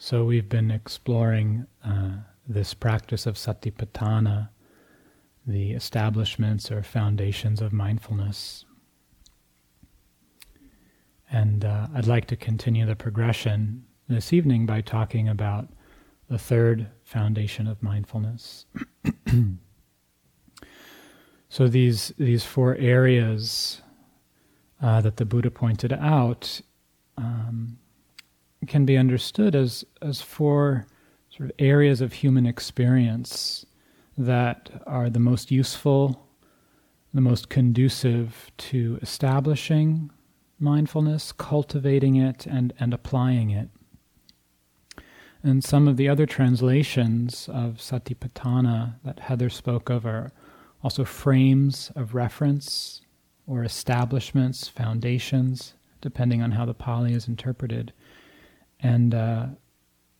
So we've been exploring uh, this practice of satipatthana, the establishments or foundations of mindfulness. And uh, I'd like to continue the progression this evening by talking about the third foundation of mindfulness. so these these four areas uh, that the Buddha pointed out um, can be understood as, as four sort of areas of human experience that are the most useful, the most conducive to establishing mindfulness, cultivating it, and, and applying it. And some of the other translations of Satipatthana that Heather spoke of are also frames of reference or establishments, foundations, depending on how the Pali is interpreted. And uh,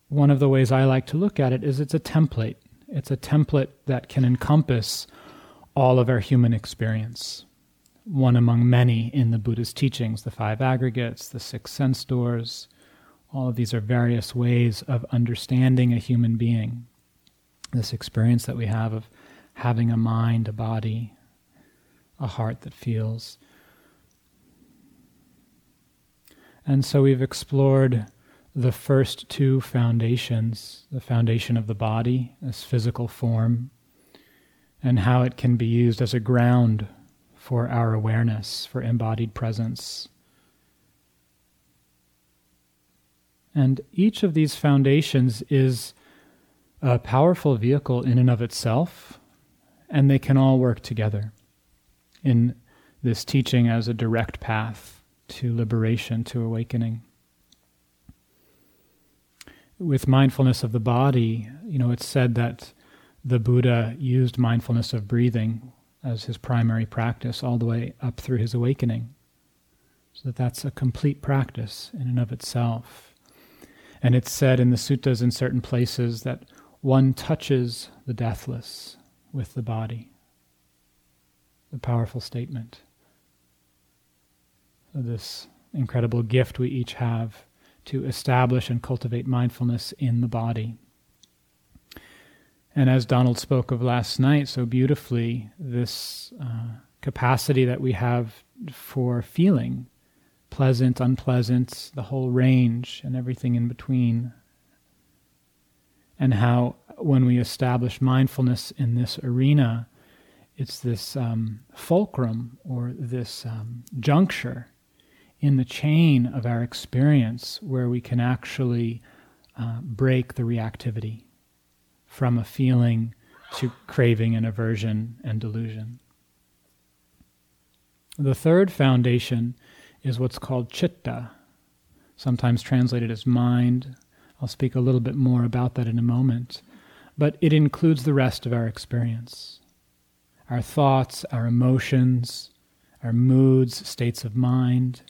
one of the ways I like to look at it is it's a template. It's a template that can encompass all of our human experience. One among many in the Buddha's teachings, the five aggregates, the six sense doors. All of these are various ways of understanding a human being. This experience that we have of having a mind, a body, a heart that feels. And so we've explored the first two foundations the foundation of the body, this physical form, and how it can be used as a ground for our awareness, for embodied presence. And each of these foundations is a powerful vehicle in and of itself, and they can all work together in this teaching as a direct path to liberation, to awakening with mindfulness of the body, you know, it's said that the Buddha used mindfulness of breathing as his primary practice all the way up through his awakening. So that that's a complete practice in and of itself. And it's said in the suttas in certain places that one touches the deathless with the body. The powerful statement. This incredible gift we each have to establish and cultivate mindfulness in the body. And as Donald spoke of last night so beautifully, this uh, capacity that we have for feeling pleasant, unpleasant, the whole range, and everything in between. And how, when we establish mindfulness in this arena, it's this um, fulcrum or this um, juncture in the chain of our experience where we can actually uh, break the reactivity from a feeling to craving and aversion and delusion. The third foundation is what's called chitta, sometimes translated as mind. I'll speak a little bit more about that in a moment. But it includes the rest of our experience our thoughts, our emotions, our moods, states of mind,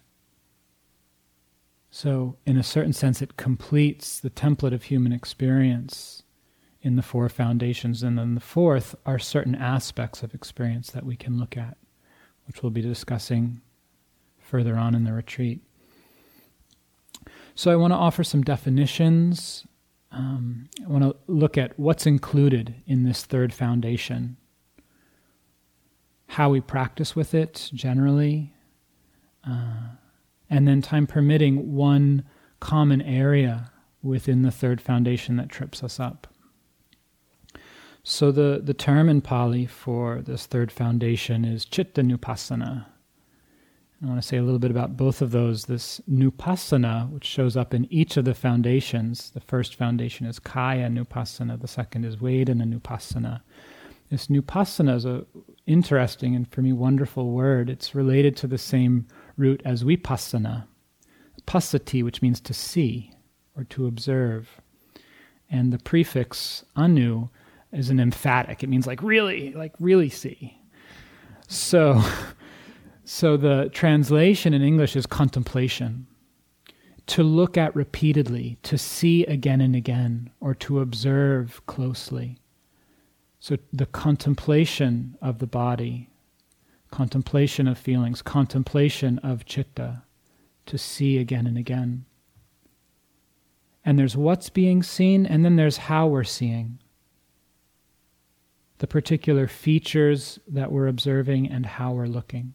so, in a certain sense, it completes the template of human experience in the four foundations. And then the fourth are certain aspects of experience that we can look at, which we'll be discussing further on in the retreat. So, I want to offer some definitions. Um, I want to look at what's included in this third foundation, how we practice with it generally. Uh, and then, time permitting, one common area within the third foundation that trips us up. So, the, the term in Pali for this third foundation is Chitta Nupassana. I want to say a little bit about both of those. This Nupassana, which shows up in each of the foundations, the first foundation is Kaya Nupassana, the second is Vedana Nupassana. This Nupassana is a interesting and for me wonderful word. It's related to the same root as vipassana, passati, which means to see or to observe. And the prefix anu is an emphatic. It means like really, like really see. So, so the translation in English is contemplation. To look at repeatedly, to see again and again, or to observe closely. So the contemplation of the body contemplation of feelings, contemplation of chitta, to see again and again. and there's what's being seen, and then there's how we're seeing. The particular features that we're observing and how we're looking.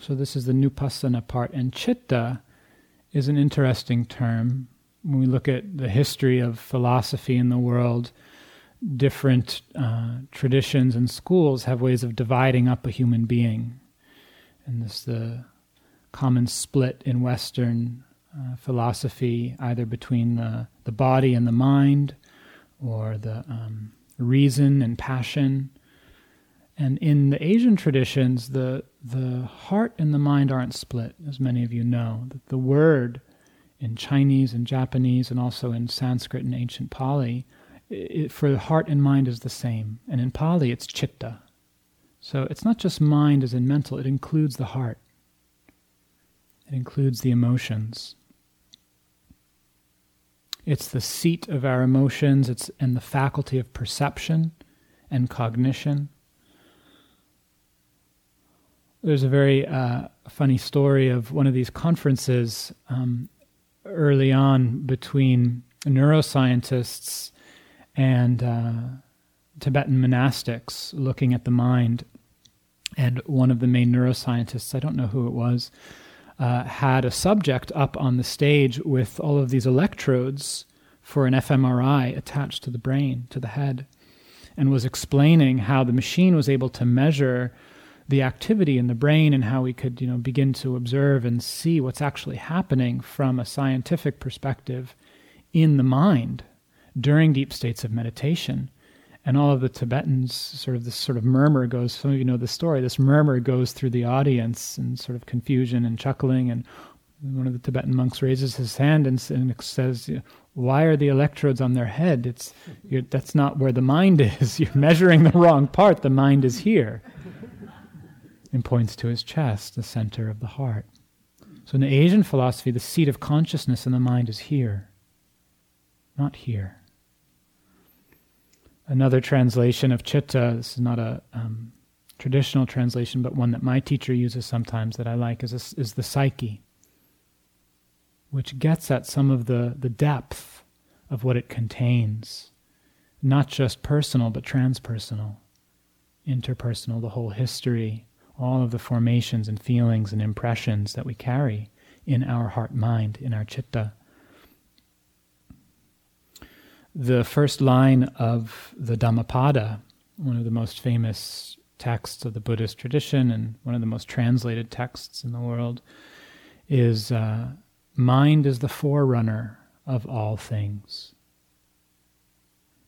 So, this is the Nupassana part. And chitta is an interesting term. When we look at the history of philosophy in the world, different uh, traditions and schools have ways of dividing up a human being. And this the common split in Western uh, philosophy, either between the, the body and the mind, or the um, reason and passion. And in the Asian traditions, the the heart and the mind aren't split, as many of you know. The, the word in Chinese and Japanese, and also in Sanskrit and ancient Pali, it, for heart and mind is the same. And in Pali, it's chitta. So it's not just mind as in mental; it includes the heart. It includes the emotions. It's the seat of our emotions, it's and the faculty of perception and cognition. There's a very uh, funny story of one of these conferences um, early on between neuroscientists and uh, Tibetan monastics looking at the mind. And one of the main neuroscientists, I don't know who it was, uh, had a subject up on the stage with all of these electrodes for an fMRI attached to the brain, to the head, and was explaining how the machine was able to measure the activity in the brain and how we could, you know, begin to observe and see what's actually happening from a scientific perspective in the mind during deep states of meditation and all of the Tibetans sort of this sort of murmur goes. Some of you know the story. This murmur goes through the audience and sort of confusion and chuckling. And one of the Tibetan monks raises his hand and, and says, "Why are the electrodes on their head? It's that's not where the mind is. You're measuring the wrong part. The mind is here." And points to his chest, the center of the heart. So in the Asian philosophy, the seat of consciousness in the mind is here, not here. Another translation of chitta, this is not a um, traditional translation, but one that my teacher uses sometimes that I like, is, a, is the psyche, which gets at some of the, the depth of what it contains. Not just personal, but transpersonal, interpersonal, the whole history, all of the formations and feelings and impressions that we carry in our heart mind, in our chitta the first line of the Dhammapada, one of the most famous texts of the Buddhist tradition and one of the most translated texts in the world, is uh, Mind is the forerunner of all things.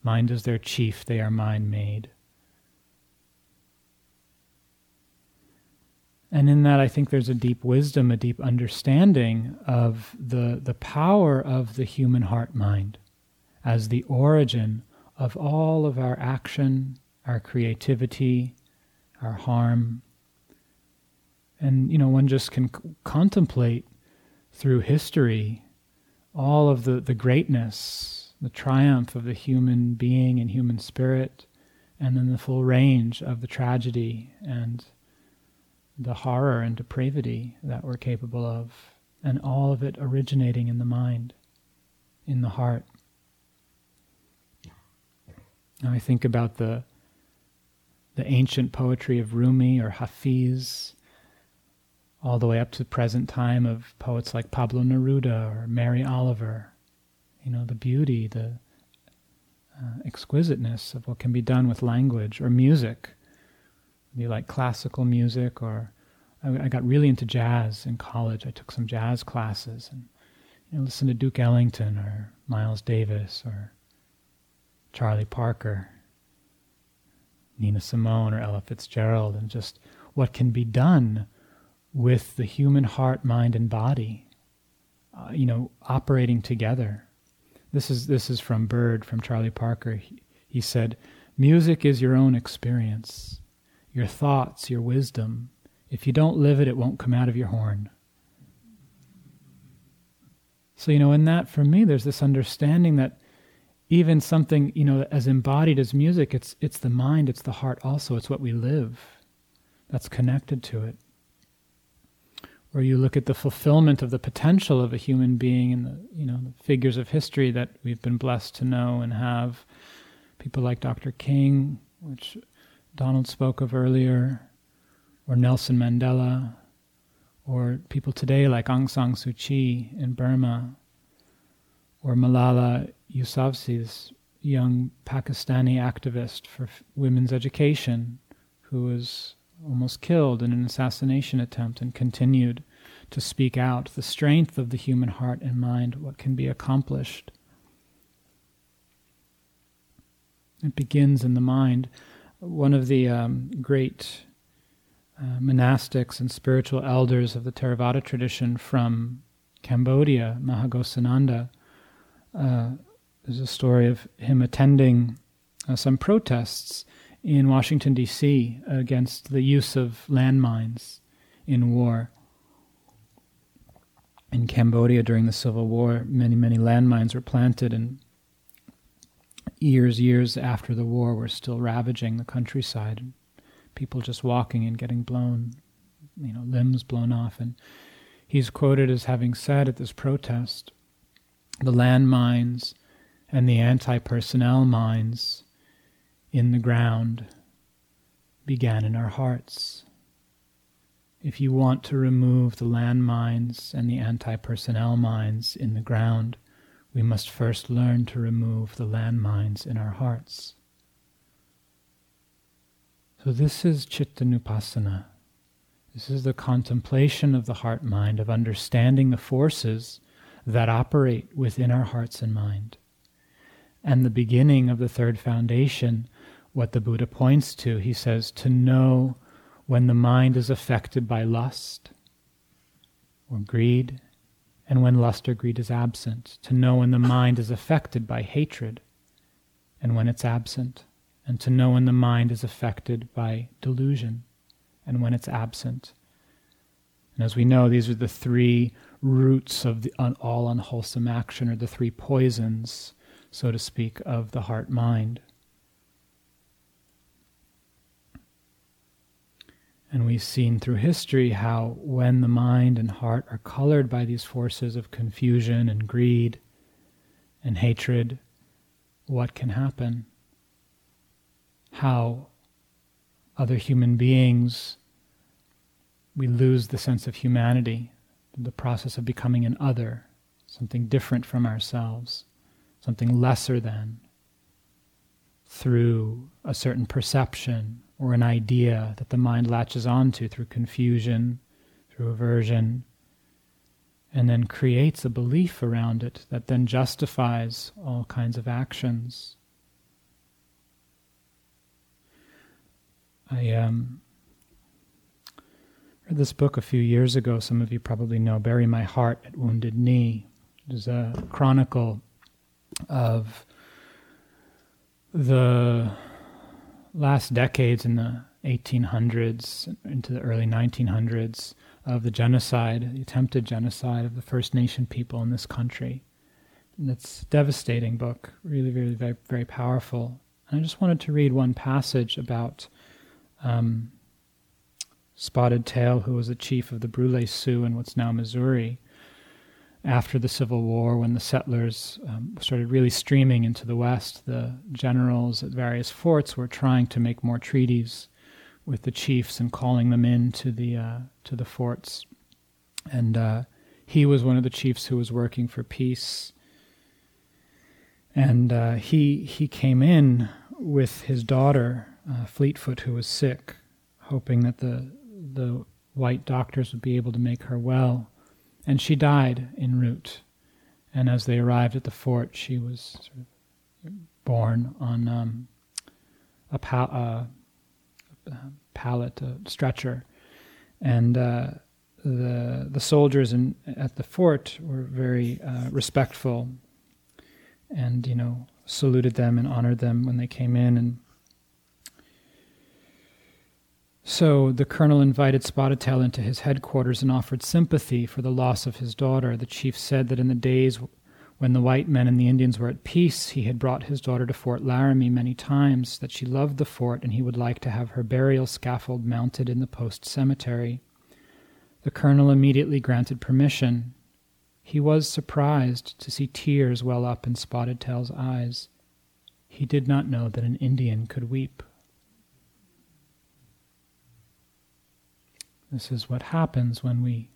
Mind is their chief, they are mind made. And in that, I think there's a deep wisdom, a deep understanding of the, the power of the human heart mind as the origin of all of our action, our creativity, our harm. And, you know, one just can c- contemplate through history all of the, the greatness, the triumph of the human being and human spirit, and then the full range of the tragedy and the horror and depravity that we're capable of, and all of it originating in the mind, in the heart. I think about the the ancient poetry of Rumi or Hafiz, all the way up to the present time of poets like Pablo Neruda or Mary Oliver. You know, the beauty, the uh, exquisiteness of what can be done with language or music. You like classical music, or I, I, got really into jazz in college. I took some jazz classes and you know, listened to Duke Ellington or Miles Davis or Charlie Parker, Nina Simone, or Ella Fitzgerald, and just what can be done with the human heart, mind, and body, uh, you know, operating together. This is this is from Bird, from Charlie Parker. He, he said, "Music is your own experience, your thoughts, your wisdom. If you don't live it, it won't come out of your horn." So you know, in that, for me, there's this understanding that even something you know as embodied as music it's it's the mind it's the heart also it's what we live that's connected to it or you look at the fulfillment of the potential of a human being in the you know the figures of history that we've been blessed to know and have people like Dr. King, which Donald spoke of earlier, or Nelson Mandela, or people today like Aung San Suu Kyi in Burma, or Malala Yousafzai, this young Pakistani activist for women's education, who was almost killed in an assassination attempt and continued to speak out the strength of the human heart and mind, what can be accomplished. It begins in the mind. One of the um, great uh, monastics and spiritual elders of the Theravada tradition from Cambodia, Maha Ghosananda, uh, there's a story of him attending uh, some protests in Washington, D.C. against the use of landmines in war. In Cambodia during the Civil War, many, many landmines were planted, and years, years after the war, were still ravaging the countryside. People just walking and getting blown, you know, limbs blown off. And he's quoted as having said at this protest the landmines and the anti personnel mines in the ground began in our hearts. If you want to remove the landmines and the anti personnel mines in the ground, we must first learn to remove the landmines in our hearts. So, this is Chittanupassana. This is the contemplation of the heart mind, of understanding the forces that operate within our hearts and mind. And the beginning of the third foundation what the Buddha points to. He says to know when the mind is affected by lust or greed, and when lust or greed is absent, to know when the mind is affected by hatred and when it's absent, and to know when the mind is affected by delusion and when it's absent. And as we know, these are the three roots of the un- all unwholesome action, or the three poisons, so to speak, of the heart mind. And we've seen through history how, when the mind and heart are colored by these forces of confusion and greed and hatred, what can happen? How other human beings, we lose the sense of humanity, the process of becoming an other, something different from ourselves, something lesser than, through a certain perception or an idea that the mind latches onto through confusion, through aversion, and then creates a belief around it that then justifies all kinds of actions. I um, read this book a few years ago. Some of you probably know Bury My Heart at Wounded Knee. It is a chronicle of the last decades in the 1800s into the early 1900s of the genocide, the attempted genocide of the First Nation people in this country. And it's a devastating book, really, really very, very powerful. And I just wanted to read one passage about um, Spotted Tail, who was the chief of the Brule Sioux in what's now Missouri after the Civil War, when the settlers um, started really streaming into the West, the generals at various forts were trying to make more treaties with the chiefs and calling them in to the uh, to the forts. And uh, he was one of the chiefs who was working for peace. And uh, he he came in with his daughter uh, Fleetfoot, who was sick, hoping that the the white doctors would be able to make her well and she died en route. And as they arrived at the fort, she was sort of born on um, a, pa- uh, a pallet, a stretcher, and uh, the the soldiers in, at the fort were very uh, respectful, and you know saluted them and honored them when they came in, and so the colonel invited Spotted Tail into his headquarters and offered sympathy for the loss of his daughter. The chief said that in the days when the white men and the Indians were at peace, he had brought his daughter to Fort Laramie many times, that she loved the fort, and he would like to have her burial scaffold mounted in the post cemetery. The colonel immediately granted permission. He was surprised to see tears well up in Spotted Tail's eyes. He did not know that an Indian could weep. This is what happens when we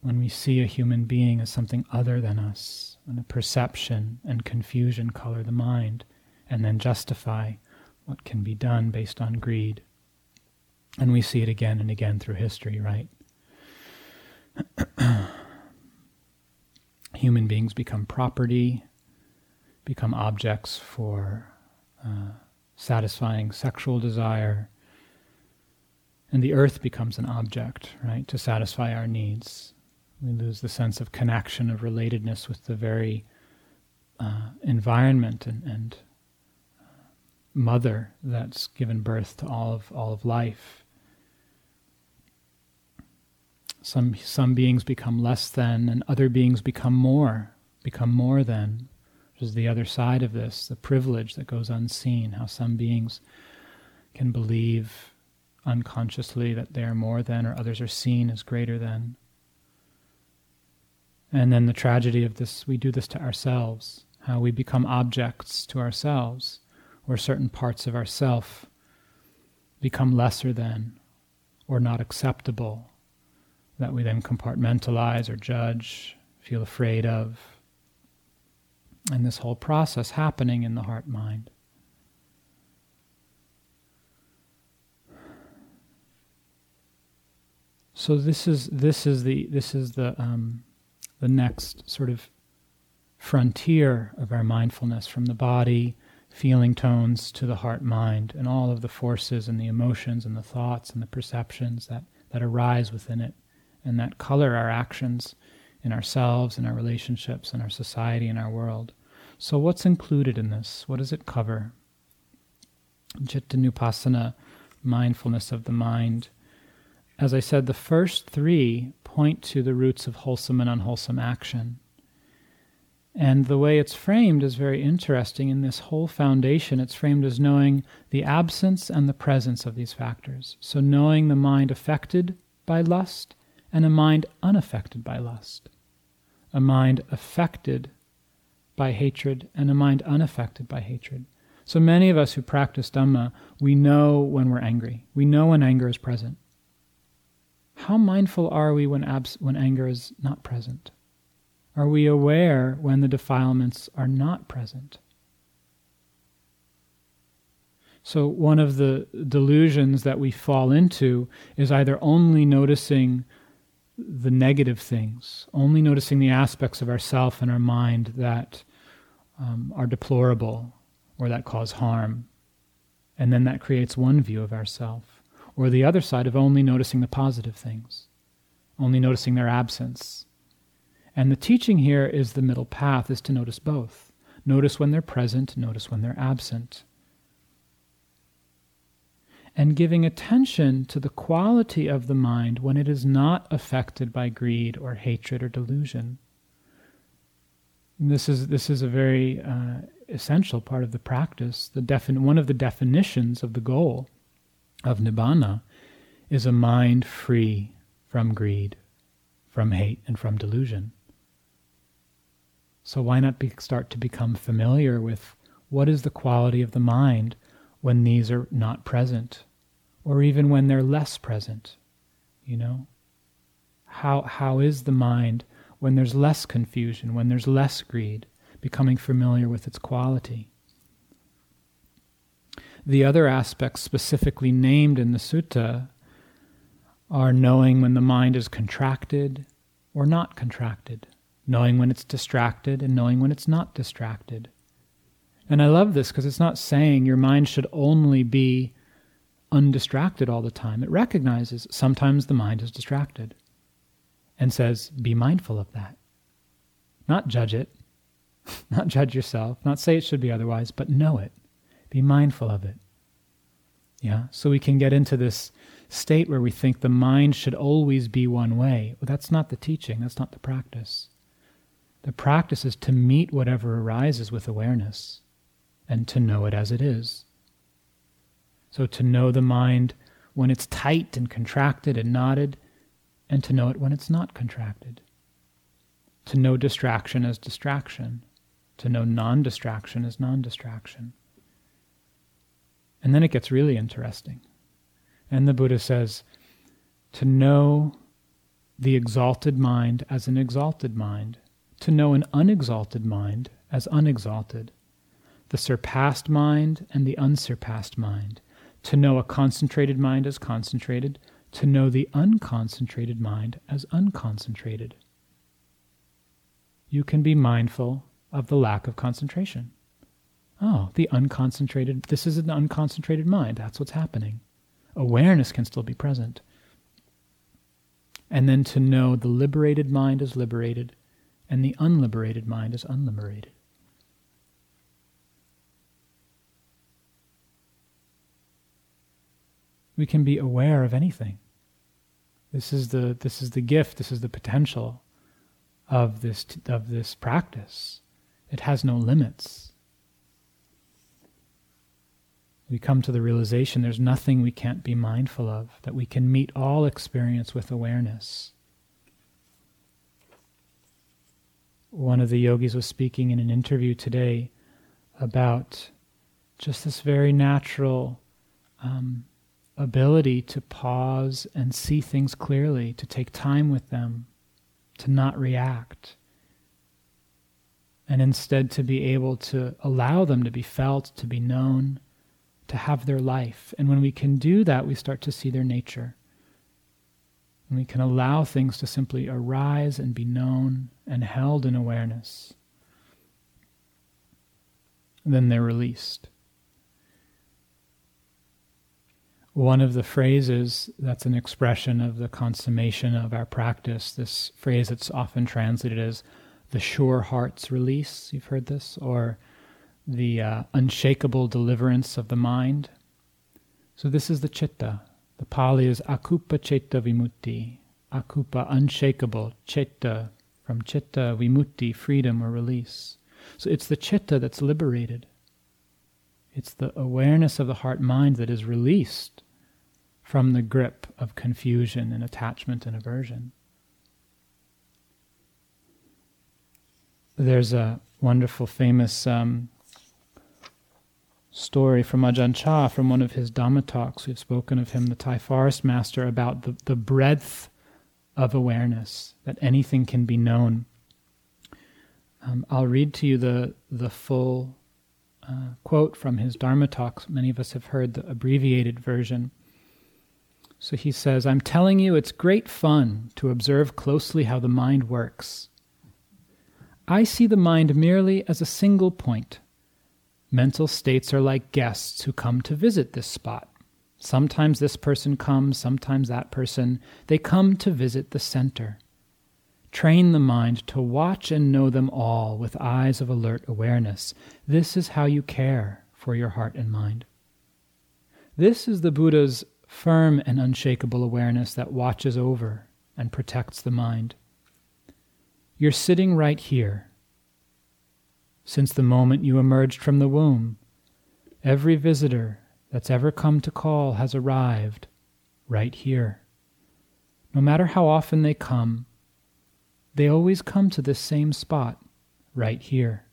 when we see a human being as something other than us, when a perception and confusion color the mind, and then justify what can be done based on greed. And we see it again and again through history, right? Human beings become property, become objects for uh, satisfying sexual desire, and the earth becomes an object, right, to satisfy our needs. We lose the sense of connection, of relatedness with the very uh, environment and, and uh, mother that's given birth to all of all of life. Some some beings become less than, and other beings become more, become more than. Which is the other side of this, the privilege that goes unseen. How some beings can believe unconsciously that they are more than, or others are seen as greater than. And then the tragedy of this, we do this to ourselves, how we become objects to ourselves, where certain parts of ourself become lesser than or not acceptable, that we then compartmentalize or judge, feel afraid of. And this whole process happening in the heart mind. So this is this is the this is the um, the next sort of frontier of our mindfulness from the body, feeling tones to the heart mind, and all of the forces and the emotions and the thoughts and the perceptions that, that arise within it and that color our actions in ourselves, in our relationships, in our society, in our world. So, what's included in this? What does it cover? Chittanupassana, mindfulness of the mind. As I said, the first three point to the roots of wholesome and unwholesome action. And the way it's framed is very interesting. In this whole foundation, it's framed as knowing the absence and the presence of these factors. So, knowing the mind affected by lust and a mind unaffected by lust, a mind affected by hatred and a mind unaffected by hatred. So, many of us who practice Dhamma, we know when we're angry, we know when anger is present. How mindful are we when, abs- when anger is not present? Are we aware when the defilements are not present? So, one of the delusions that we fall into is either only noticing the negative things, only noticing the aspects of ourself and our mind that um, are deplorable or that cause harm. And then that creates one view of ourself or the other side of only noticing the positive things, only noticing their absence. And the teaching here is the middle path is to notice both. Notice when they're present, notice when they're absent. And giving attention to the quality of the mind when it is not affected by greed or hatred or delusion. This is this is a very uh, essential part of the practice. The defin- one of the definitions of the goal of nibbana is a mind free from greed, from hate, and from delusion. So why not be, start to become familiar with what is the quality of the mind when these are not present, or even when they're less present? You know, how how is the mind when there's less confusion, when there's less greed? Becoming familiar with its quality. The other aspects specifically named in the sutta are knowing when the mind is contracted or not contracted, knowing when it's distracted and knowing when it's not distracted. And I love this because it's not saying your mind should only be undistracted all the time. It recognizes sometimes the mind is distracted and says, be mindful of that. Not judge it, not judge yourself, not say it should be otherwise, but know it. Be mindful of it. Yeah, so we can get into this state where we think the mind should always be one way. Well, that's not the teaching, that's not the practice. The practice is to meet whatever arises with awareness and to know it as it is. So to know the mind when it's tight and contracted and knotted, and to know it when it's not contracted. To know distraction as distraction, to know non distraction as non distraction. And then it gets really interesting. And the Buddha says to know the exalted mind as an exalted mind, to know an unexalted mind as unexalted, the surpassed mind and the unsurpassed mind, to know a concentrated mind as concentrated, to know the unconcentrated mind as unconcentrated. You can be mindful of the lack of concentration. Oh, the unconcentrated, this is an unconcentrated mind. That's what's happening. Awareness can still be present. And then to know the liberated mind is liberated and the unliberated mind is unliberated. We can be aware of anything. This is the, this is the gift, this is the potential of this, of this practice. It has no limits. We come to the realization there's nothing we can't be mindful of, that we can meet all experience with awareness. One of the yogis was speaking in an interview today about just this very natural um, ability to pause and see things clearly, to take time with them, to not react, and instead to be able to allow them to be felt, to be known, to have their life. And when we can do that, we start to see their nature. And we can allow things to simply arise and be known and held in awareness. And then they're released. One of the phrases that's an expression of the consummation of our practice, this phrase that's often translated as the sure heart's release, you've heard this, or the uh, unshakable deliverance of the mind. So this is the chitta. The Pali is akupa chitta vimutti. Akupa, unshakable, chitta, from chitta, vimutti, freedom or release. So it's the chitta that's liberated. It's the awareness of the heart mind that is released from the grip of confusion and attachment and aversion. There's a wonderful, famous um, story from Ajahn Chah from one of his Dhamma talks. We've spoken of him, the Thai forest master, about the, the breadth of awareness, that anything can be known. Um, I'll read to you the, the full uh, quote from his Dharma talks. Many of us have heard the abbreviated version. So he says, I'm telling you, it's great fun to observe closely how the mind works. I see the mind merely as a single point. Mental states are like guests who come to visit this spot. Sometimes this person comes, sometimes that person. They come to visit the center. Train the mind to watch and know them all with eyes of alert awareness. This is how you care for your heart and mind. This is the Buddha's firm and unshakable awareness that watches over and protects the mind. You're sitting right here. Since the moment you emerged from the womb, every visitor that's ever come to call has arrived right here. No matter how often they come, they always come to this same spot, right here.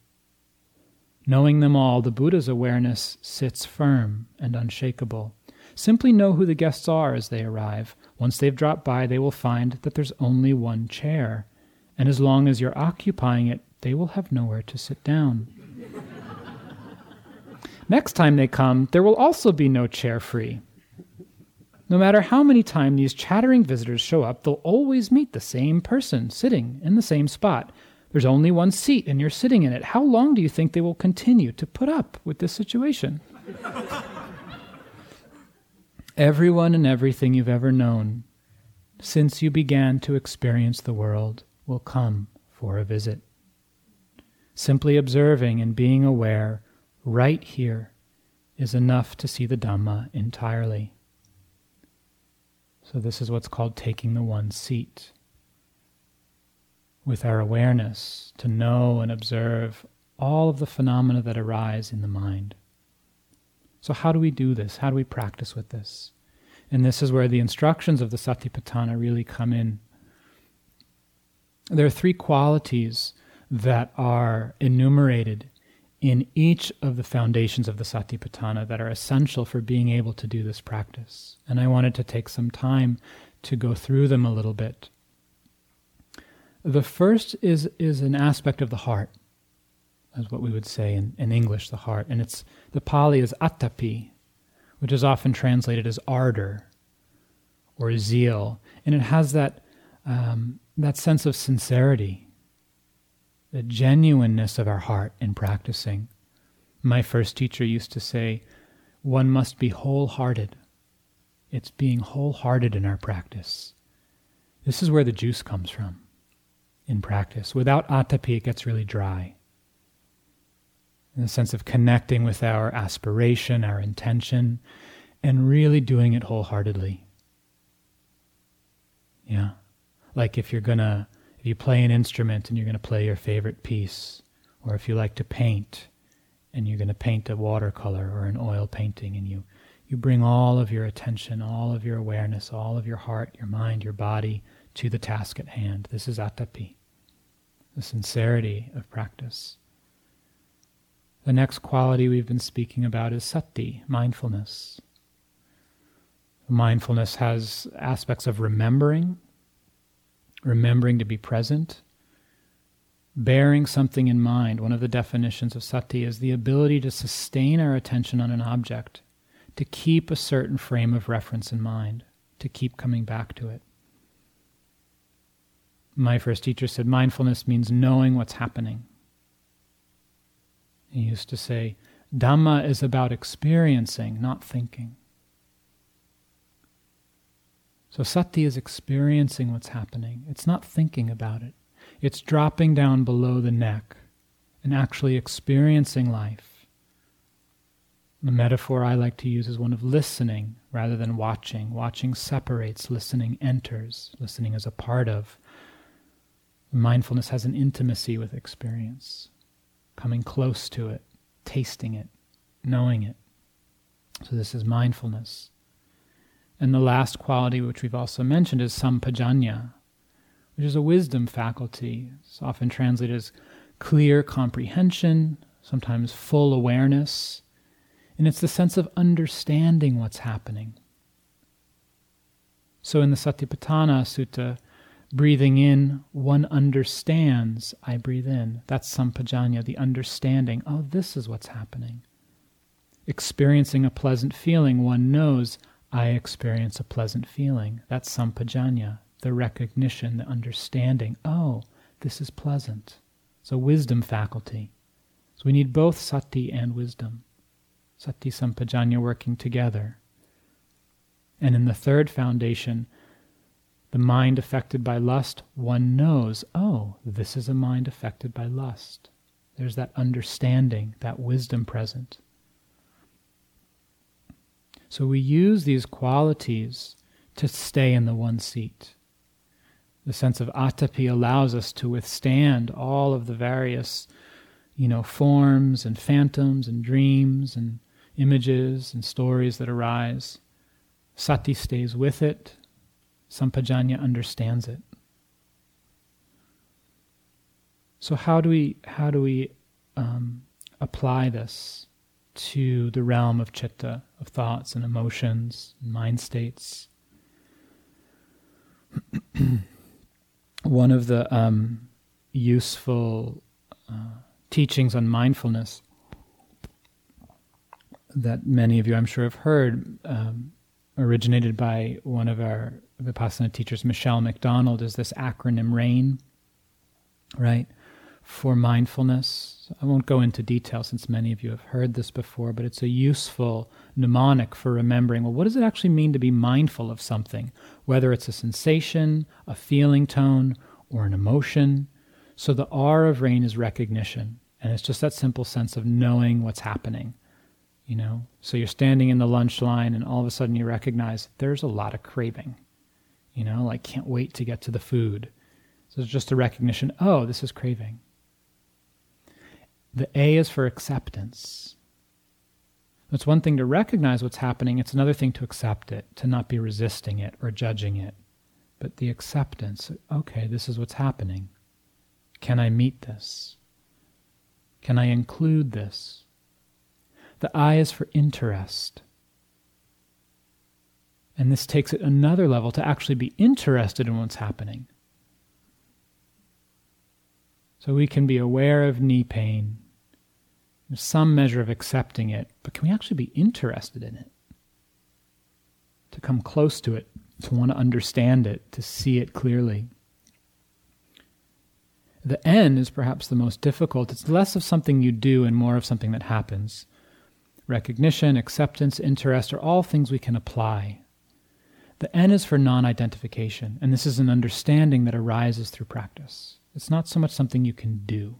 Knowing them all, the Buddha's awareness sits firm and unshakable Simply know who the guests are as they arrive. Once they've dropped by, they will find that there's only one chair, and as long as you're occupying it, they will have nowhere to sit down. Next time they come, there will also be no chair free. No matter how many times these chattering visitors show up, they'll always meet the same person sitting in the same spot. There's only one seat and you're sitting in it. How long do you think they will continue to put up with this situation? Everyone and everything you've ever known since you began to experience the world will come for a visit. Simply observing and being aware right here is enough to see the Dhamma entirely. So, this is what's called taking the one seat. With our awareness to know and observe all of the phenomena that arise in the mind. So, how do we do this? How do we practice with this? And this is where the instructions of the Satipatthana really come in there are three qualities that are enumerated in each of the foundations of the Satipatthana that are essential for being able to do this practice. And I wanted to take some time to go through them a little bit. The first is, is an aspect of the heart, as what we would say in, in English, the heart. And it's the Pali is attapi, which is often translated as ardor or zeal. And it has that, um, that sense of sincerity the genuineness of our heart in practicing. My first teacher used to say, one must be wholehearted. It's being wholehearted in our practice. This is where the juice comes from in practice. Without atapi, it gets really dry. In the sense of connecting with our aspiration, our intention, and really doing it wholeheartedly. Yeah. Like if you're going to if you play an instrument and you're going to play your favorite piece, or if you like to paint and you're going to paint a watercolor or an oil painting and you, you bring all of your attention, all of your awareness, all of your heart, your mind, your body to the task at hand. This is atapi, the sincerity of practice. The next quality we've been speaking about is sati, mindfulness. Mindfulness has aspects of remembering, remembering to be present, bearing something in mind. One of the definitions of sati is the ability to sustain our attention on an object, to keep a certain frame of reference in mind, to keep coming back to it. My first teacher said mindfulness means knowing what's happening. He used to say, Dhamma is about experiencing, not thinking. So sati is experiencing what's happening. It's not thinking about it. It's dropping down below the neck and actually experiencing life. The metaphor I like to use is one of listening rather than watching. Watching separates, listening enters. Listening is a part of. Mindfulness has an intimacy with experience, coming close to it, tasting it, knowing it. So, this is mindfulness. And the last quality, which we've also mentioned, is sampajanya, which is a wisdom faculty. It's often translated as clear comprehension, sometimes full awareness. And it's the sense of understanding what's happening. So in the Satipatthana Sutta, breathing in, one understands, I breathe in. That's sampajanya, the understanding. Oh, this is what's happening. Experiencing a pleasant feeling, one knows, I experience a pleasant feeling. That's sampajanya, the recognition, the understanding. Oh, this is pleasant. A wisdom faculty. So we need both sati and wisdom. Sati sampajanya working together. And in the third foundation, the mind affected by lust, one knows, oh, this is a mind affected by lust. There's that understanding, that wisdom present. So we use these qualities to stay in the one seat. The sense of atapi allows us to withstand all of the various, you know, forms and phantoms and dreams and images and stories that arise. Sati stays with it. Sampajanya understands it. So how do we how do we um, apply this to the realm of chitta, of thoughts and emotions, and mind states. One of the um, useful uh, teachings on mindfulness that many of you, I'm sure, have heard, um, originated by one of our Vipassana teachers, Michele McDonald, is this acronym RAIN, right? For mindfulness, I won't go into detail since many of you have heard this before, but it's a useful mnemonic for remembering well, what does it actually mean to be mindful of something, whether it's a sensation, a feeling tone, or an emotion? So the R of rain is recognition, and it's just that simple sense of knowing what's happening. You know, so you're standing in the lunch line, and all of a sudden you recognize there's a lot of craving. You know, like can't wait to get to the food. So it's just a recognition. Oh, this is craving the A is for acceptance. It's one thing to recognize what's happening, it's another thing to accept it, to not be resisting it or judging it. But the acceptance, okay, this is what's happening. Can I meet this? Can I include this? The I is for interest. And this takes it another level to actually be interested in what's happening. So we can be aware of knee pain, There's some measure of accepting it, but can we actually be interested in it? To come close to it, to want to understand it, to see it clearly. The N is perhaps the most difficult. It's less of something you do and more of something that happens. Recognition, acceptance, interest are all things we can apply. The N is for non identification, and this is an understanding that arises through practice. It's not so much something you can do.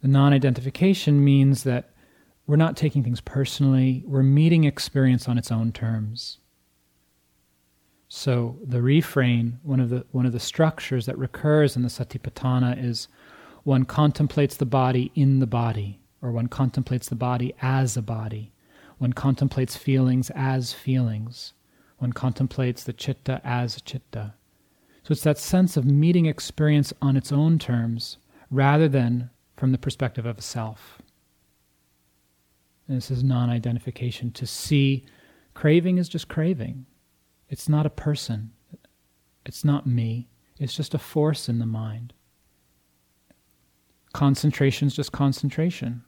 The non identification means that we're not taking things personally, we're meeting experience on its own terms. So the refrain, one of the one of the structures that recurs in the Satipatthana is one contemplates the body in the body, or one contemplates the body as a body. One contemplates feelings as feelings. One contemplates the chitta as chitta. So it's that sense of meeting experience on its own terms rather than from the perspective of a self. And this is non identification. To see craving is just craving. It's not a person. It's not me. It's just a force in the mind. Concentration is just concentration.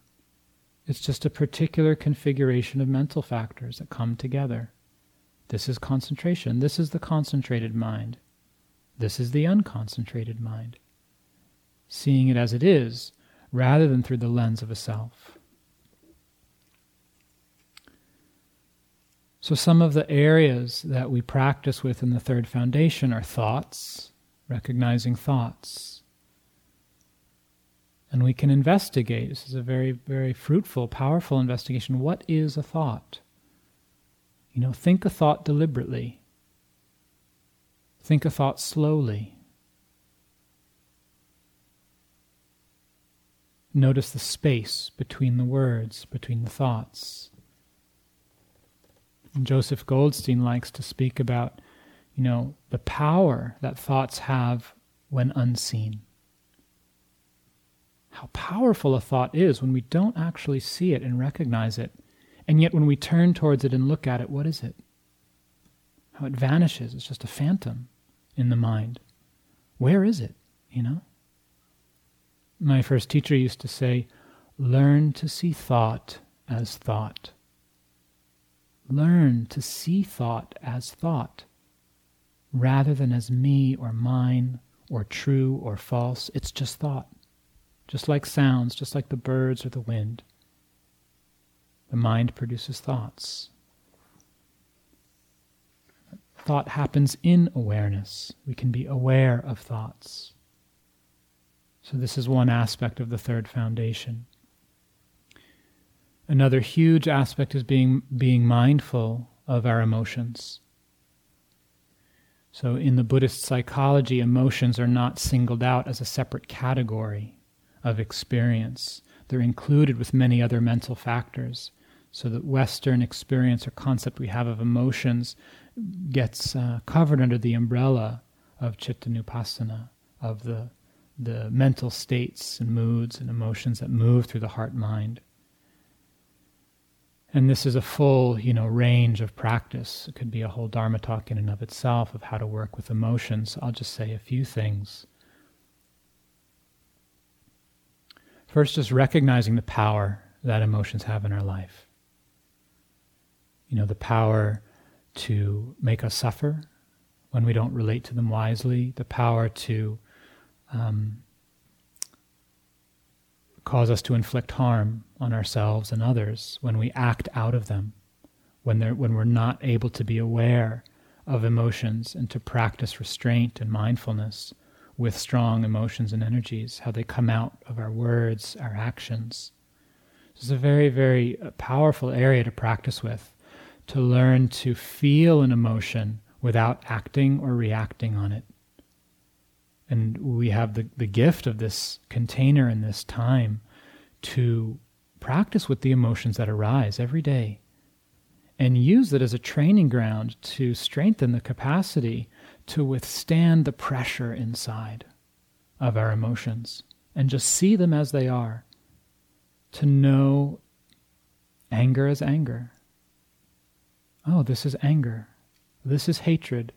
It's just a particular configuration of mental factors that come together. This is concentration. This is the concentrated mind. This is the unconcentrated mind. Seeing it as it is, rather than through the lens of a self. So, some of the areas that we practice with in the third foundation are thoughts, recognizing thoughts. And we can investigate. This is a very, very fruitful, powerful investigation. What is a thought? You know, think a thought deliberately, think a thought slowly. Notice the space between the words, between the thoughts. And Joseph Goldstein likes to speak about, you know, the power that thoughts have when unseen. How powerful a thought is when we don't actually see it and recognize it. And yet, when we turn towards it and look at it, what is it? How it vanishes. It's just a phantom in the mind. Where is it? You know? My first teacher used to say, learn to see thought as thought learn to see thought as thought rather than as me or mine or true or false. It's just thought. Just like sounds, just like the birds or the wind. The mind produces thoughts. Thought happens in awareness. We can be aware of thoughts. So, this is one aspect of the third foundation. Another huge aspect is being, being mindful of our emotions. So, in the Buddhist psychology, emotions are not singled out as a separate category of experience. They're included with many other mental factors. So, the Western experience or concept we have of emotions gets uh, covered under the umbrella of chittanupassana, of the, the mental states and moods and emotions that move through the heart mind. And this is a full, you know, range of practice. It could be a whole Dharma talk in and of itself of how to work with emotions. I'll just say a few things. First, just recognizing the power that emotions have in our life. You know, the power to make us suffer when we don't relate to them wisely, the power to um, cause us to inflict harm on ourselves and others when we act out of them, when, when we're not able to be aware of emotions and to practice restraint and mindfulness with strong emotions and energies, how they come out of our words, our actions. This is a very, very uh, powerful area to practice with, to learn to feel an emotion without acting or reacting on it. And we have the, the gift of this container and this time to practice with the emotions that arise every day and use it as a training ground to strengthen the capacity to withstand the pressure inside. of our emotions and just see them as they are. To know anger as anger. Oh, this is anger. This is hatred.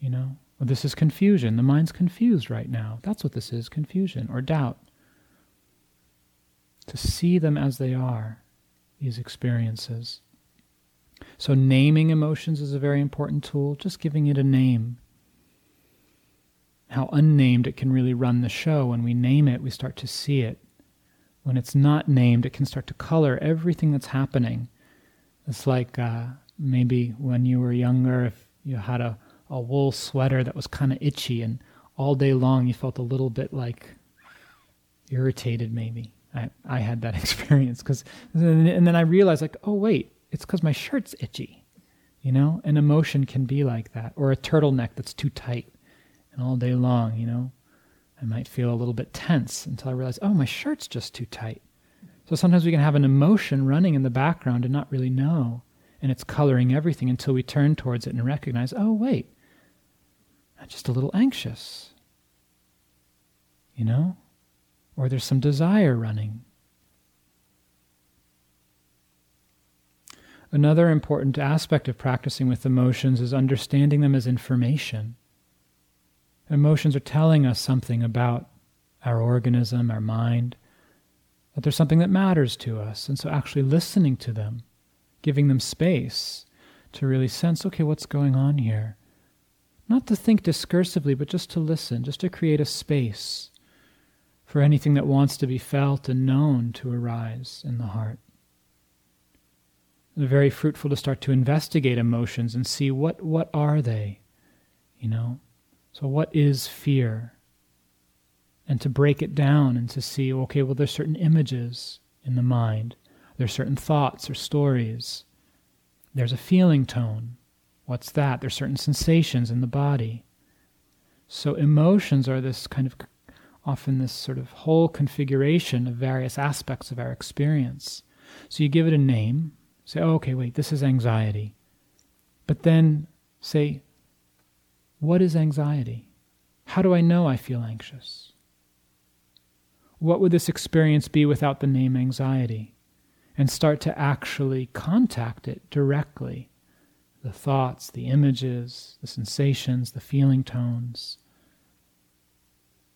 You know, this is confusion. The mind's confused right now. That's what this is confusion or doubt. To see them as they are, these experiences. So, naming emotions is a very important tool, just giving it a name. How unnamed it can really run the show. When we name it, we start to see it. When it's not named, it can start to color everything that's happening. It's like uh, maybe when you were younger, if you had a, a wool sweater that was kind of itchy, and all day long you felt a little bit like irritated, maybe. I, I had that experience because, and then I realized, like, oh, wait, it's because my shirt's itchy. You know, an emotion can be like that, or a turtleneck that's too tight, and all day long, you know, I might feel a little bit tense until I realize, oh, my shirt's just too tight. So sometimes we can have an emotion running in the background and not really know, and it's coloring everything until we turn towards it and recognize, oh, wait, just a little anxious. You know? Or there's some desire running. Another important aspect of practicing with emotions is understanding them as information. Emotions are telling us something about our organism, our mind, that there's something that matters to us. And so actually listening to them, giving them space to really sense, okay, what's going on here? Not to think discursively, but just to listen, just to create a space for anything that wants to be felt and known to arise in the heart. Very fruitful to start to investigate emotions and see what what are they you know? So what is fear? And to break it down and to see okay well there's certain images in the mind. There's certain thoughts or stories. There's a feeling tone what's that there's certain sensations in the body so emotions are this kind of often this sort of whole configuration of various aspects of our experience so you give it a name Say, oh, okay, wait, this is anxiety. But then say, what is anxiety? How do I know I feel anxious? What would this experience be without the name anxiety? And start to actually contact it directly the thoughts, the images, the sensations, the feeling tones.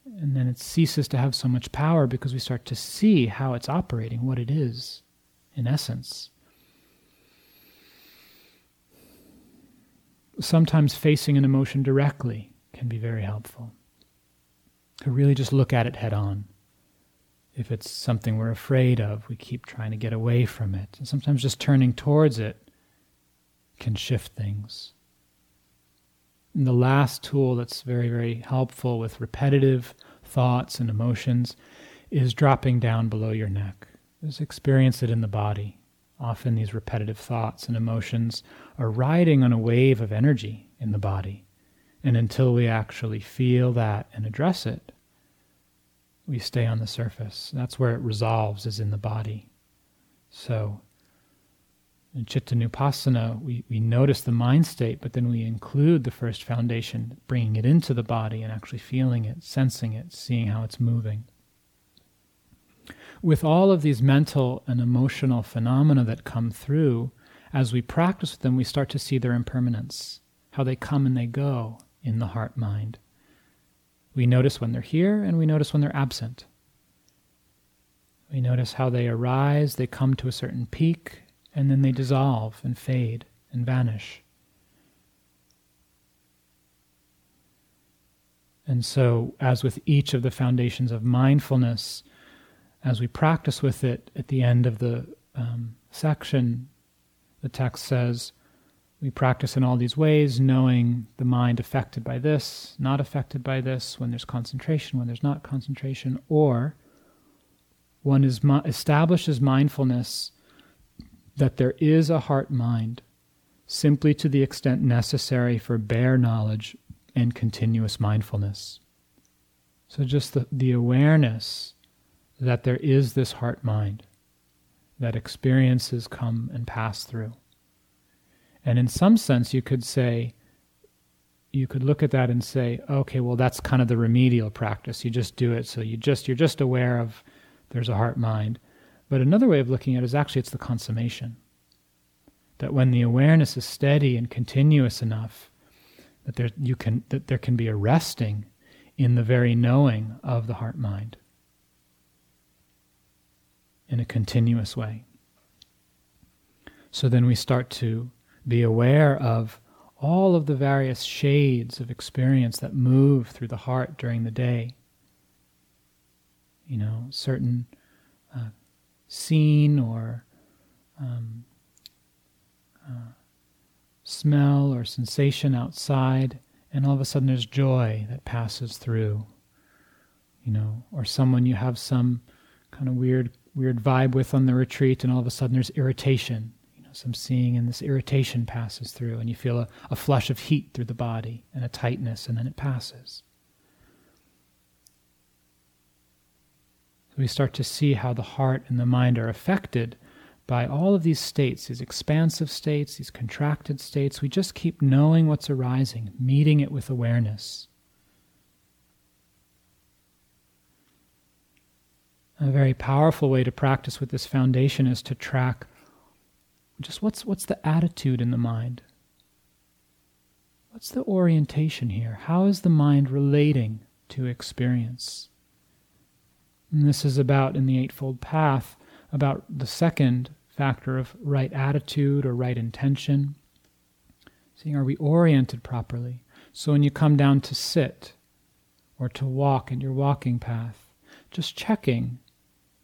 And then it ceases to have so much power because we start to see how it's operating, what it is in essence. sometimes facing an emotion directly can be very helpful. To really just look at it head on. If it's something we're afraid of, we keep trying to get away from it. And sometimes just turning towards it can shift things. And the last tool that's very, very helpful with repetitive thoughts and emotions is dropping down below your neck. Just experience it in the body. Often these repetitive thoughts and emotions are riding on a wave of energy in the body. And until we actually feel that and address it, we stay on the surface. That's where it resolves, is in the body. So, in Chittanupassana, we, we notice the mind state, but then we include the first foundation, bringing it into the body and actually feeling it, sensing it, seeing how it's moving with all of these mental and emotional phenomena that come through, as we practice with them, we start to see their impermanence, how they come and they go in the heart mind. We notice when they're here and we notice when they're absent. We notice how they arise, they come to a certain peak, and then they dissolve and fade and vanish. And so, as with each of the foundations of mindfulness, as we practice with it at the end of the um, section, the text says, we practice in all these ways, knowing the mind affected by this, not affected by this, when there's concentration, when there's not concentration, or one is establishes mindfulness that there is a heart mind simply to the extent necessary for bare knowledge and continuous mindfulness. So just the, the awareness that there is this heart mind, that experiences come and pass through. And in some sense, you could say you could look at that and say, okay, well, that's kind of the remedial practice. You just do it, so you just you're just aware of there's a heart mind. But another way of looking at it is actually it's the consummation. That when the awareness is steady and continuous enough, that there you can that there can be a resting in the very knowing of the heart mind in a continuous way. So then we start to be aware of all of the various shades of experience that move through the heart during the day. You know, certain uh, scene or um, uh, smell or sensation outside, and all of a sudden there's joy that passes through. You know, or someone you have some kind of weird weird vibe with on the retreat, and all of a sudden there's irritation You know, some seeing, and this irritation passes through, and you feel a, a flush of heat through the body and a tightness, and then it passes. We start to see how the heart and the mind are affected by all of these states, these expansive states, these contracted states. We just keep knowing what's arising, meeting it with awareness. A very powerful way to practice with this foundation is to track just what's what's the attitude in the mind? What's the orientation here? How is the mind relating to experience? And this is about in the Eightfold Path, about the second factor of right attitude or right intention. Seeing are we oriented properly? So when you come down to sit or to walk in your walking path, just checking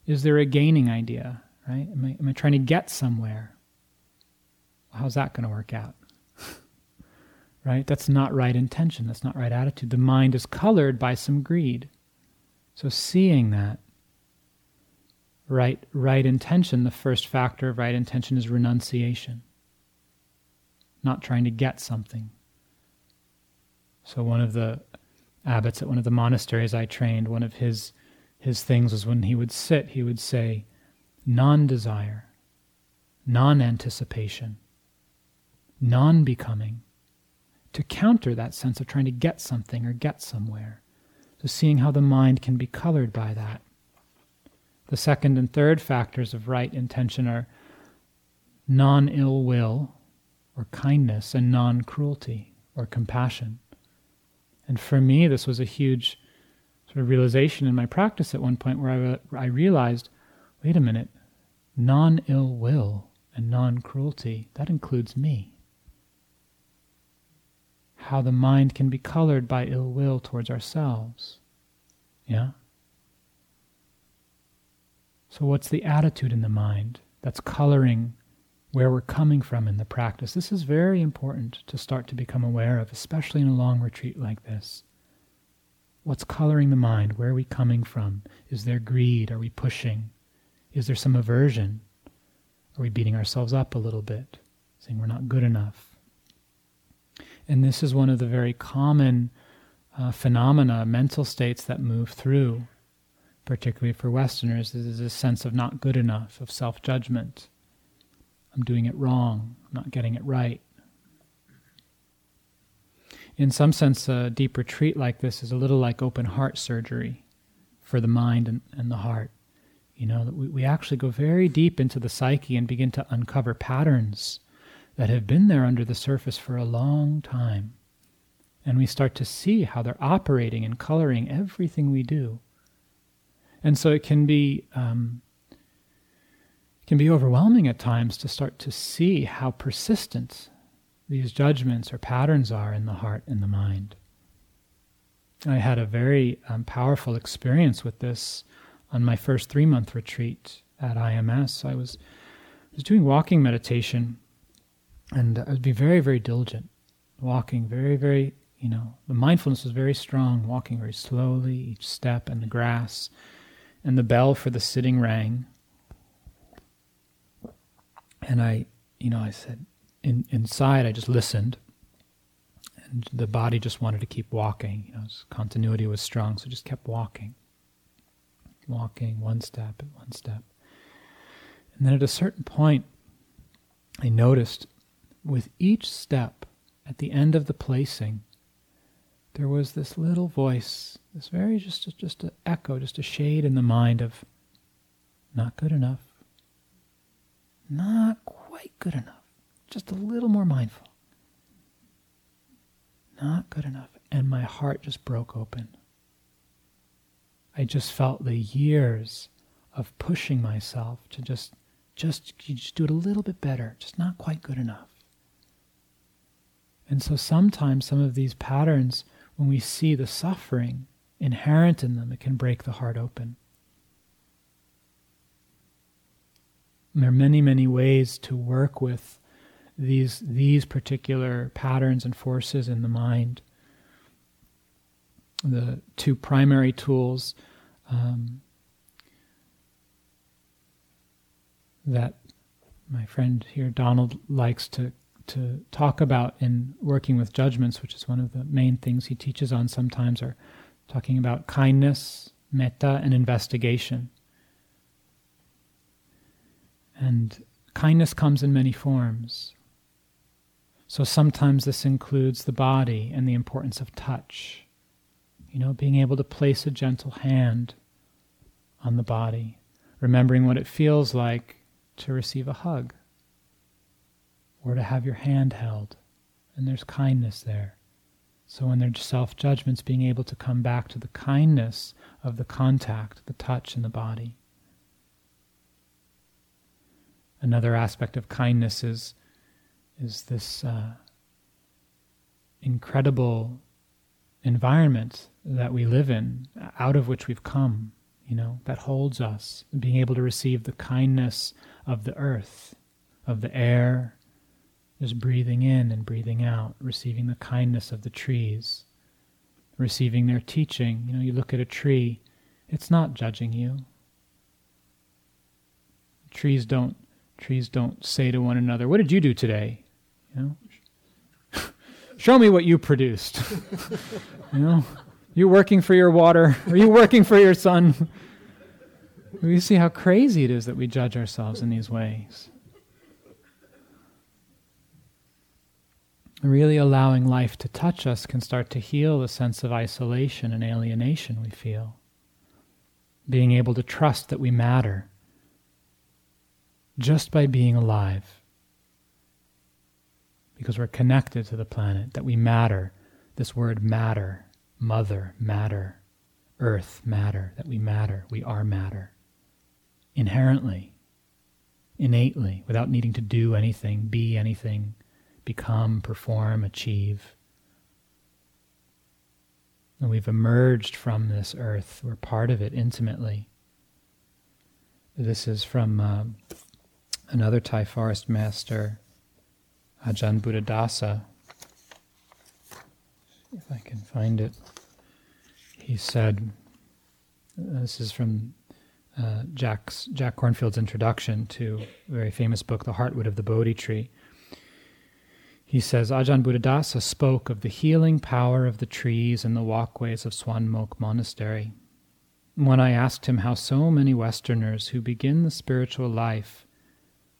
is there a gaining idea, right? Am I, am I trying to get somewhere? how's that going to work out? right? That's not right intention. That's not right attitude. The mind is colored by some greed. So seeing that, right, right intention, the first factor of right intention is renunciation. Not trying to get something. So one of the abbots at one of the monasteries I trained, one of his his things was when he would sit, he would say, non-desire, non-anticipation non becoming, to counter that sense of trying to get something or get somewhere. So, seeing how the mind can be colored by that. The second and third factors of right intention are non ill will or kindness and non cruelty or compassion. And for me, this was a huge sort of realization in my practice at one point where I, I realized wait a minute, non ill will and non cruelty, that includes me how the mind can be colored by ill will towards ourselves. Yeah? So, what's the attitude in the mind that's coloring where we're coming from in the practice? This is very important to start to become aware of, especially in a long retreat like this. What's coloring the mind? Where are we coming from? Is there greed? Are we pushing? Is there some aversion? Are we beating ourselves up a little bit, saying we're not good enough? And this is one of the very common uh, phenomena, mental states that move through, particularly for Westerners. is a sense of not good enough, of self judgment. I'm doing it wrong, I'm not getting it right. In some sense, a deep retreat like this is a little like open heart surgery for the mind and, and the heart. You know, we, we actually go very deep into the psyche and begin to uncover patterns that have been there under the surface for a long time. And we start to see how they're operating and coloring everything we do. And so it can be um, can be overwhelming at times to start to see how persistent these judgments or patterns are in the heart and the mind. I had a very um, powerful experience with this on my first three month retreat at IMS. I was was doing walking meditation and I would be very, very diligent, walking very, very, you know, the mindfulness was very strong, walking very slowly, each step in the grass, and the bell for the sitting rang. And I, you know, I said, in, inside, I just listened, and the body just wanted to keep walking. You know, continuity was strong, so just kept walking, walking one step at one step. And then at a certain point, I noticed with each step at the end of the placing, there was this little voice, this very just just an echo, just a shade in the mind of not good enough, not quite good enough, just a little more mindful, not good enough, and my heart just broke open. I just felt the years of pushing myself to just just just do it a little bit better, just not quite good enough. And so sometimes some of these patterns when we see the suffering inherent in them, it can break the heart open. And there are many, many ways to work with these, these particular patterns and forces in the mind. The two primary tools um, that my friend here, Donald, likes to to talk about in working with judgments, which is one of the main things he teaches on sometimes, are talking about kindness, metta, and investigation. And kindness comes in many forms. So sometimes this includes the body and the importance of touch. You know, being able to place a gentle hand on the body, remembering what it feels like to receive a hug or to have your hand held. And there's kindness there. So when there's self judgments, being able to come back to the kindness of the contact, the touch in the body. Another aspect of kindness is, is this uh, incredible environment that we live in, out of which we've come, you know, that holds us. Being able to receive the kindness of the earth, of the air, just breathing in and breathing out, receiving the kindness of the trees, receiving their teaching. You know, you look at a tree, it's not judging you. Trees don't trees don't say to one another, "What did you do today?" You know, show me what you produced. you know, you working for your water? Are you working for your sun? we see how crazy it is that we judge ourselves in these ways. Really allowing life to touch us can start to heal the sense of isolation and alienation we feel. Being able to trust that we matter just by being alive. Because we're connected to the planet, that we matter. This word matter, mother, matter, earth, matter, that we matter, we are matter. Inherently, innately, without needing to do anything, be anything become, perform, achieve. And we've emerged from this earth. We're part of it intimately. This is from uh, another Thai forest master, Ajahn Buddhadasa. If I can find it. He said, uh, this is from uh, Jack's, Jack Kornfield's introduction to a very famous book, The Heartwood of the Bodhi Tree. He says Ajahn Buddhadasa spoke of the healing power of the trees and the walkways of Suan Mokkh Monastery. When I asked him how so many Westerners who begin the spiritual life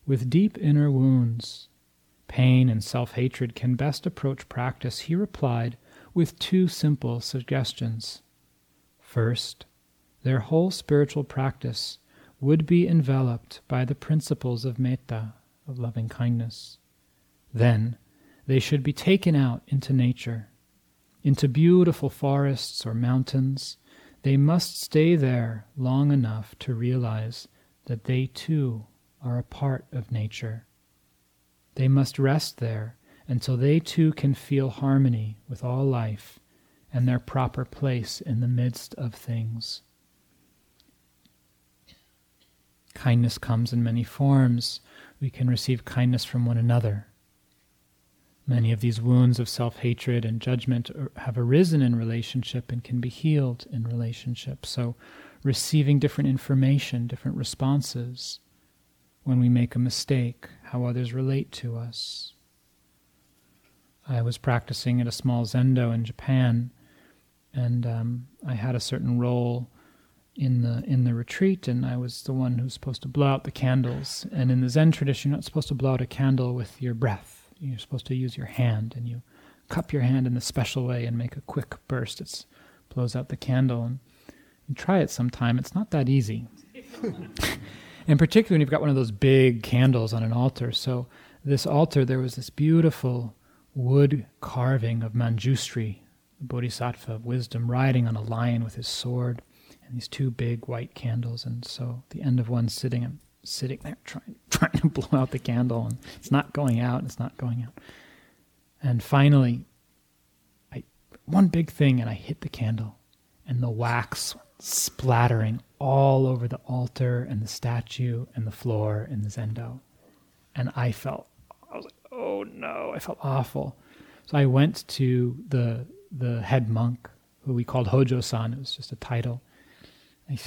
with deep inner wounds, pain, and self hatred can best approach practice, he replied with two simple suggestions. First, their whole spiritual practice would be enveloped by the principles of metta, of loving kindness. Then, they should be taken out into nature, into beautiful forests or mountains. They must stay there long enough to realize that they too are a part of nature. They must rest there until they too can feel harmony with all life and their proper place in the midst of things. Kindness comes in many forms. We can receive kindness from one another. Many of these wounds of self hatred and judgment have arisen in relationship and can be healed in relationship. So, receiving different information, different responses when we make a mistake, how others relate to us. I was practicing at a small zendo in Japan, and um, I had a certain role in the in the retreat, and I was the one who's supposed to blow out the candles. And in the Zen tradition, you're not supposed to blow out a candle with your breath you're supposed to use your hand and you cup your hand in a special way and make a quick burst. It blows out the candle. And, and try it sometime. It's not that easy. in particular, when you've got one of those big candles on an altar. So, this altar, there was this beautiful wood carving of Manjushri, the bodhisattva of wisdom, riding on a lion with his sword, and these two big white candles. And so, the end of one sitting and sitting there trying trying to blow out the candle, and it's not going out. It's not going out. And finally, I one big thing, and I hit the candle, and the wax splattering all over the altar and the statue and the floor in the zendo. And I felt, I was like, oh no, I felt awful. So I went to the the head monk, who we called Hojo-san. It was just a title. I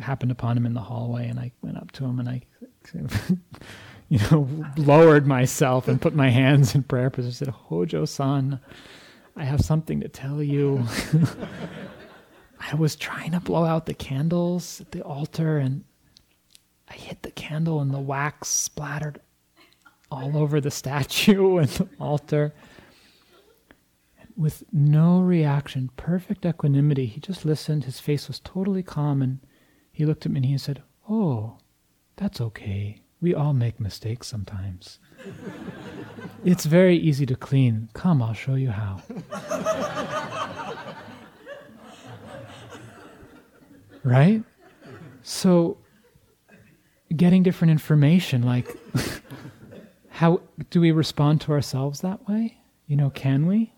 happened upon him in the hallway, and I went up to him and I, you know, lowered myself and put my hands in prayer position. I said, Hojo-san, I have something to tell you. I was trying to blow out the candles at the altar and I hit the candle and the wax splattered all over the statue and the altar. with no reaction, perfect equanimity, he just listened. His face was totally calm and he looked at me and he said, Oh, that's okay. We all make mistakes sometimes. it's very easy to clean. Come, I'll show you how. right? So, getting different information, like, how do we respond to ourselves that way? You know, can we?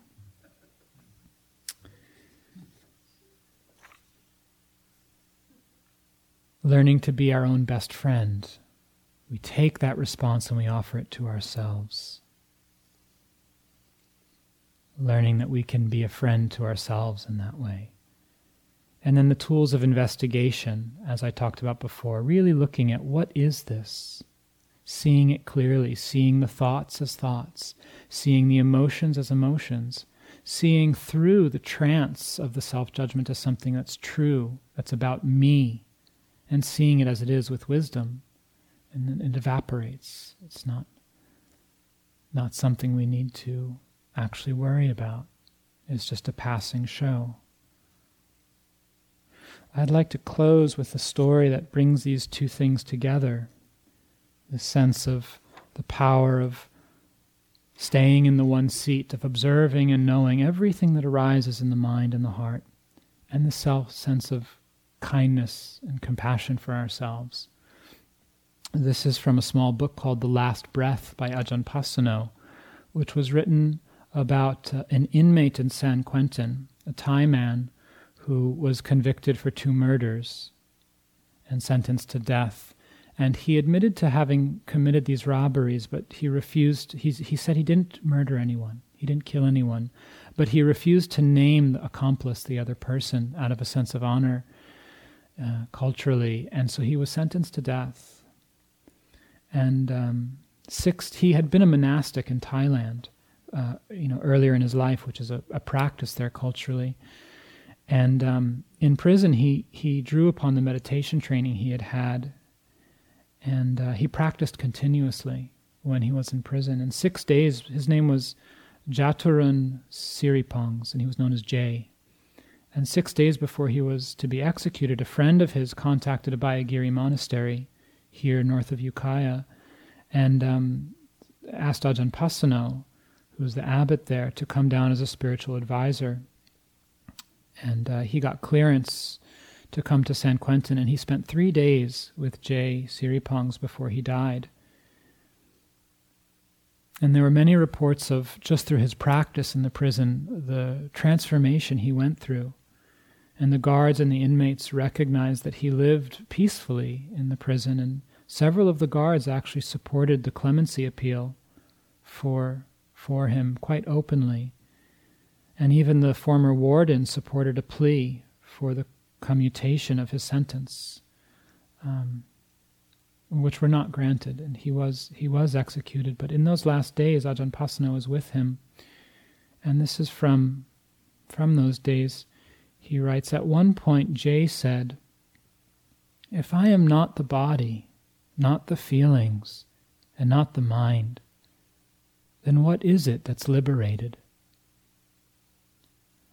Learning to be our own best friend. We take that response and we offer it to ourselves. Learning that we can be a friend to ourselves in that way. And then the tools of investigation, as I talked about before, really looking at what is this? Seeing it clearly, seeing the thoughts as thoughts, seeing the emotions as emotions, seeing through the trance of the self judgment as something that's true, that's about me, and seeing it as it is with wisdom. And then it evaporates. It's not, not something we need to actually worry about. It's just a passing show. I'd like to close with a story that brings these two things together the sense of the power of staying in the one seat, of observing and knowing everything that arises in the mind and the heart, and the self sense of kindness and compassion for ourselves. This is from a small book called The Last Breath by Ajahn Pasanno, which was written about uh, an inmate in San Quentin, a Thai man who was convicted for two murders and sentenced to death. And he admitted to having committed these robberies, but he refused. He, he said he didn't murder anyone, he didn't kill anyone, but he refused to name the accomplice, the other person, out of a sense of honor uh, culturally. And so he was sentenced to death. And um, sixth, he had been a monastic in Thailand, uh, you know, earlier in his life, which is a, a practice there culturally. And um, in prison, he, he drew upon the meditation training he had had, and uh, he practiced continuously when he was in prison. In six days, his name was Jaturun Siripongs, and he was known as Jay. And six days before he was to be executed, a friend of his contacted a Abhayagiri Monastery here north of Ukiah and um, asked Ajahn Pasanno, who was the abbot there, to come down as a spiritual advisor and uh, he got clearance to come to San Quentin, and he spent three days with Jay Siripongs before he died. And there were many reports of just through his practice in the prison, the transformation he went through. And the guards and the inmates recognized that he lived peacefully in the prison, and several of the guards actually supported the clemency appeal for, for him quite openly. And even the former warden supported a plea for the commutation of his sentence, um, which were not granted. And he was, he was executed. But in those last days, Ajahn Pasanno was with him. And this is from, from those days. He writes At one point, Jay said, If I am not the body, not the feelings, and not the mind, then what is it that's liberated?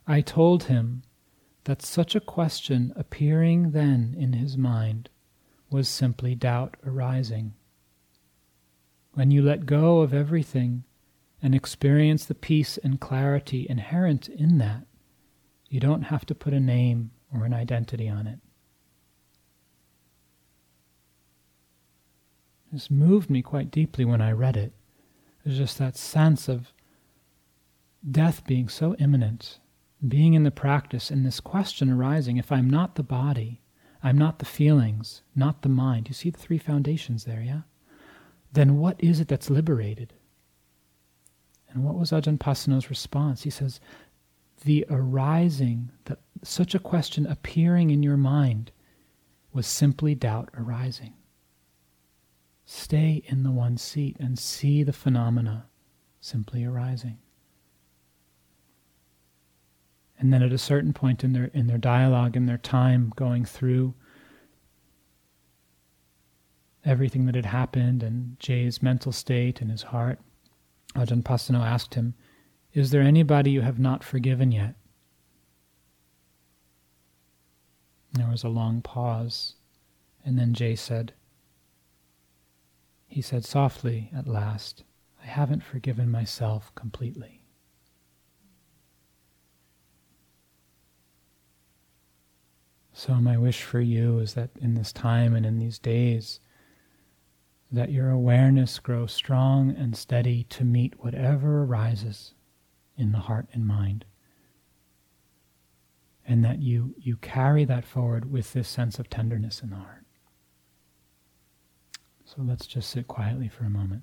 I told him that such a question appearing then in his mind was simply doubt arising. When you let go of everything and experience the peace and clarity inherent in that, you don't have to put a name or an identity on it. This moved me quite deeply when I read it. There's just that sense of death being so imminent, being in the practice, and this question arising if I'm not the body, I'm not the feelings, not the mind. You see the three foundations there, yeah? Then what is it that's liberated? And what was Ajahn Pasanno's response? He says, the arising, the, such a question appearing in your mind was simply doubt arising. Stay in the one seat and see the phenomena simply arising. And then at a certain point in their in their dialogue, in their time going through everything that had happened and Jay's mental state and his heart, Ajahn Pasanno asked him, Is there anybody you have not forgiven yet? There was a long pause, and then Jay said, He said softly at last, I haven't forgiven myself completely. So, my wish for you is that in this time and in these days, that your awareness grow strong and steady to meet whatever arises in the heart and mind. And that you, you carry that forward with this sense of tenderness in the heart. So let's just sit quietly for a moment.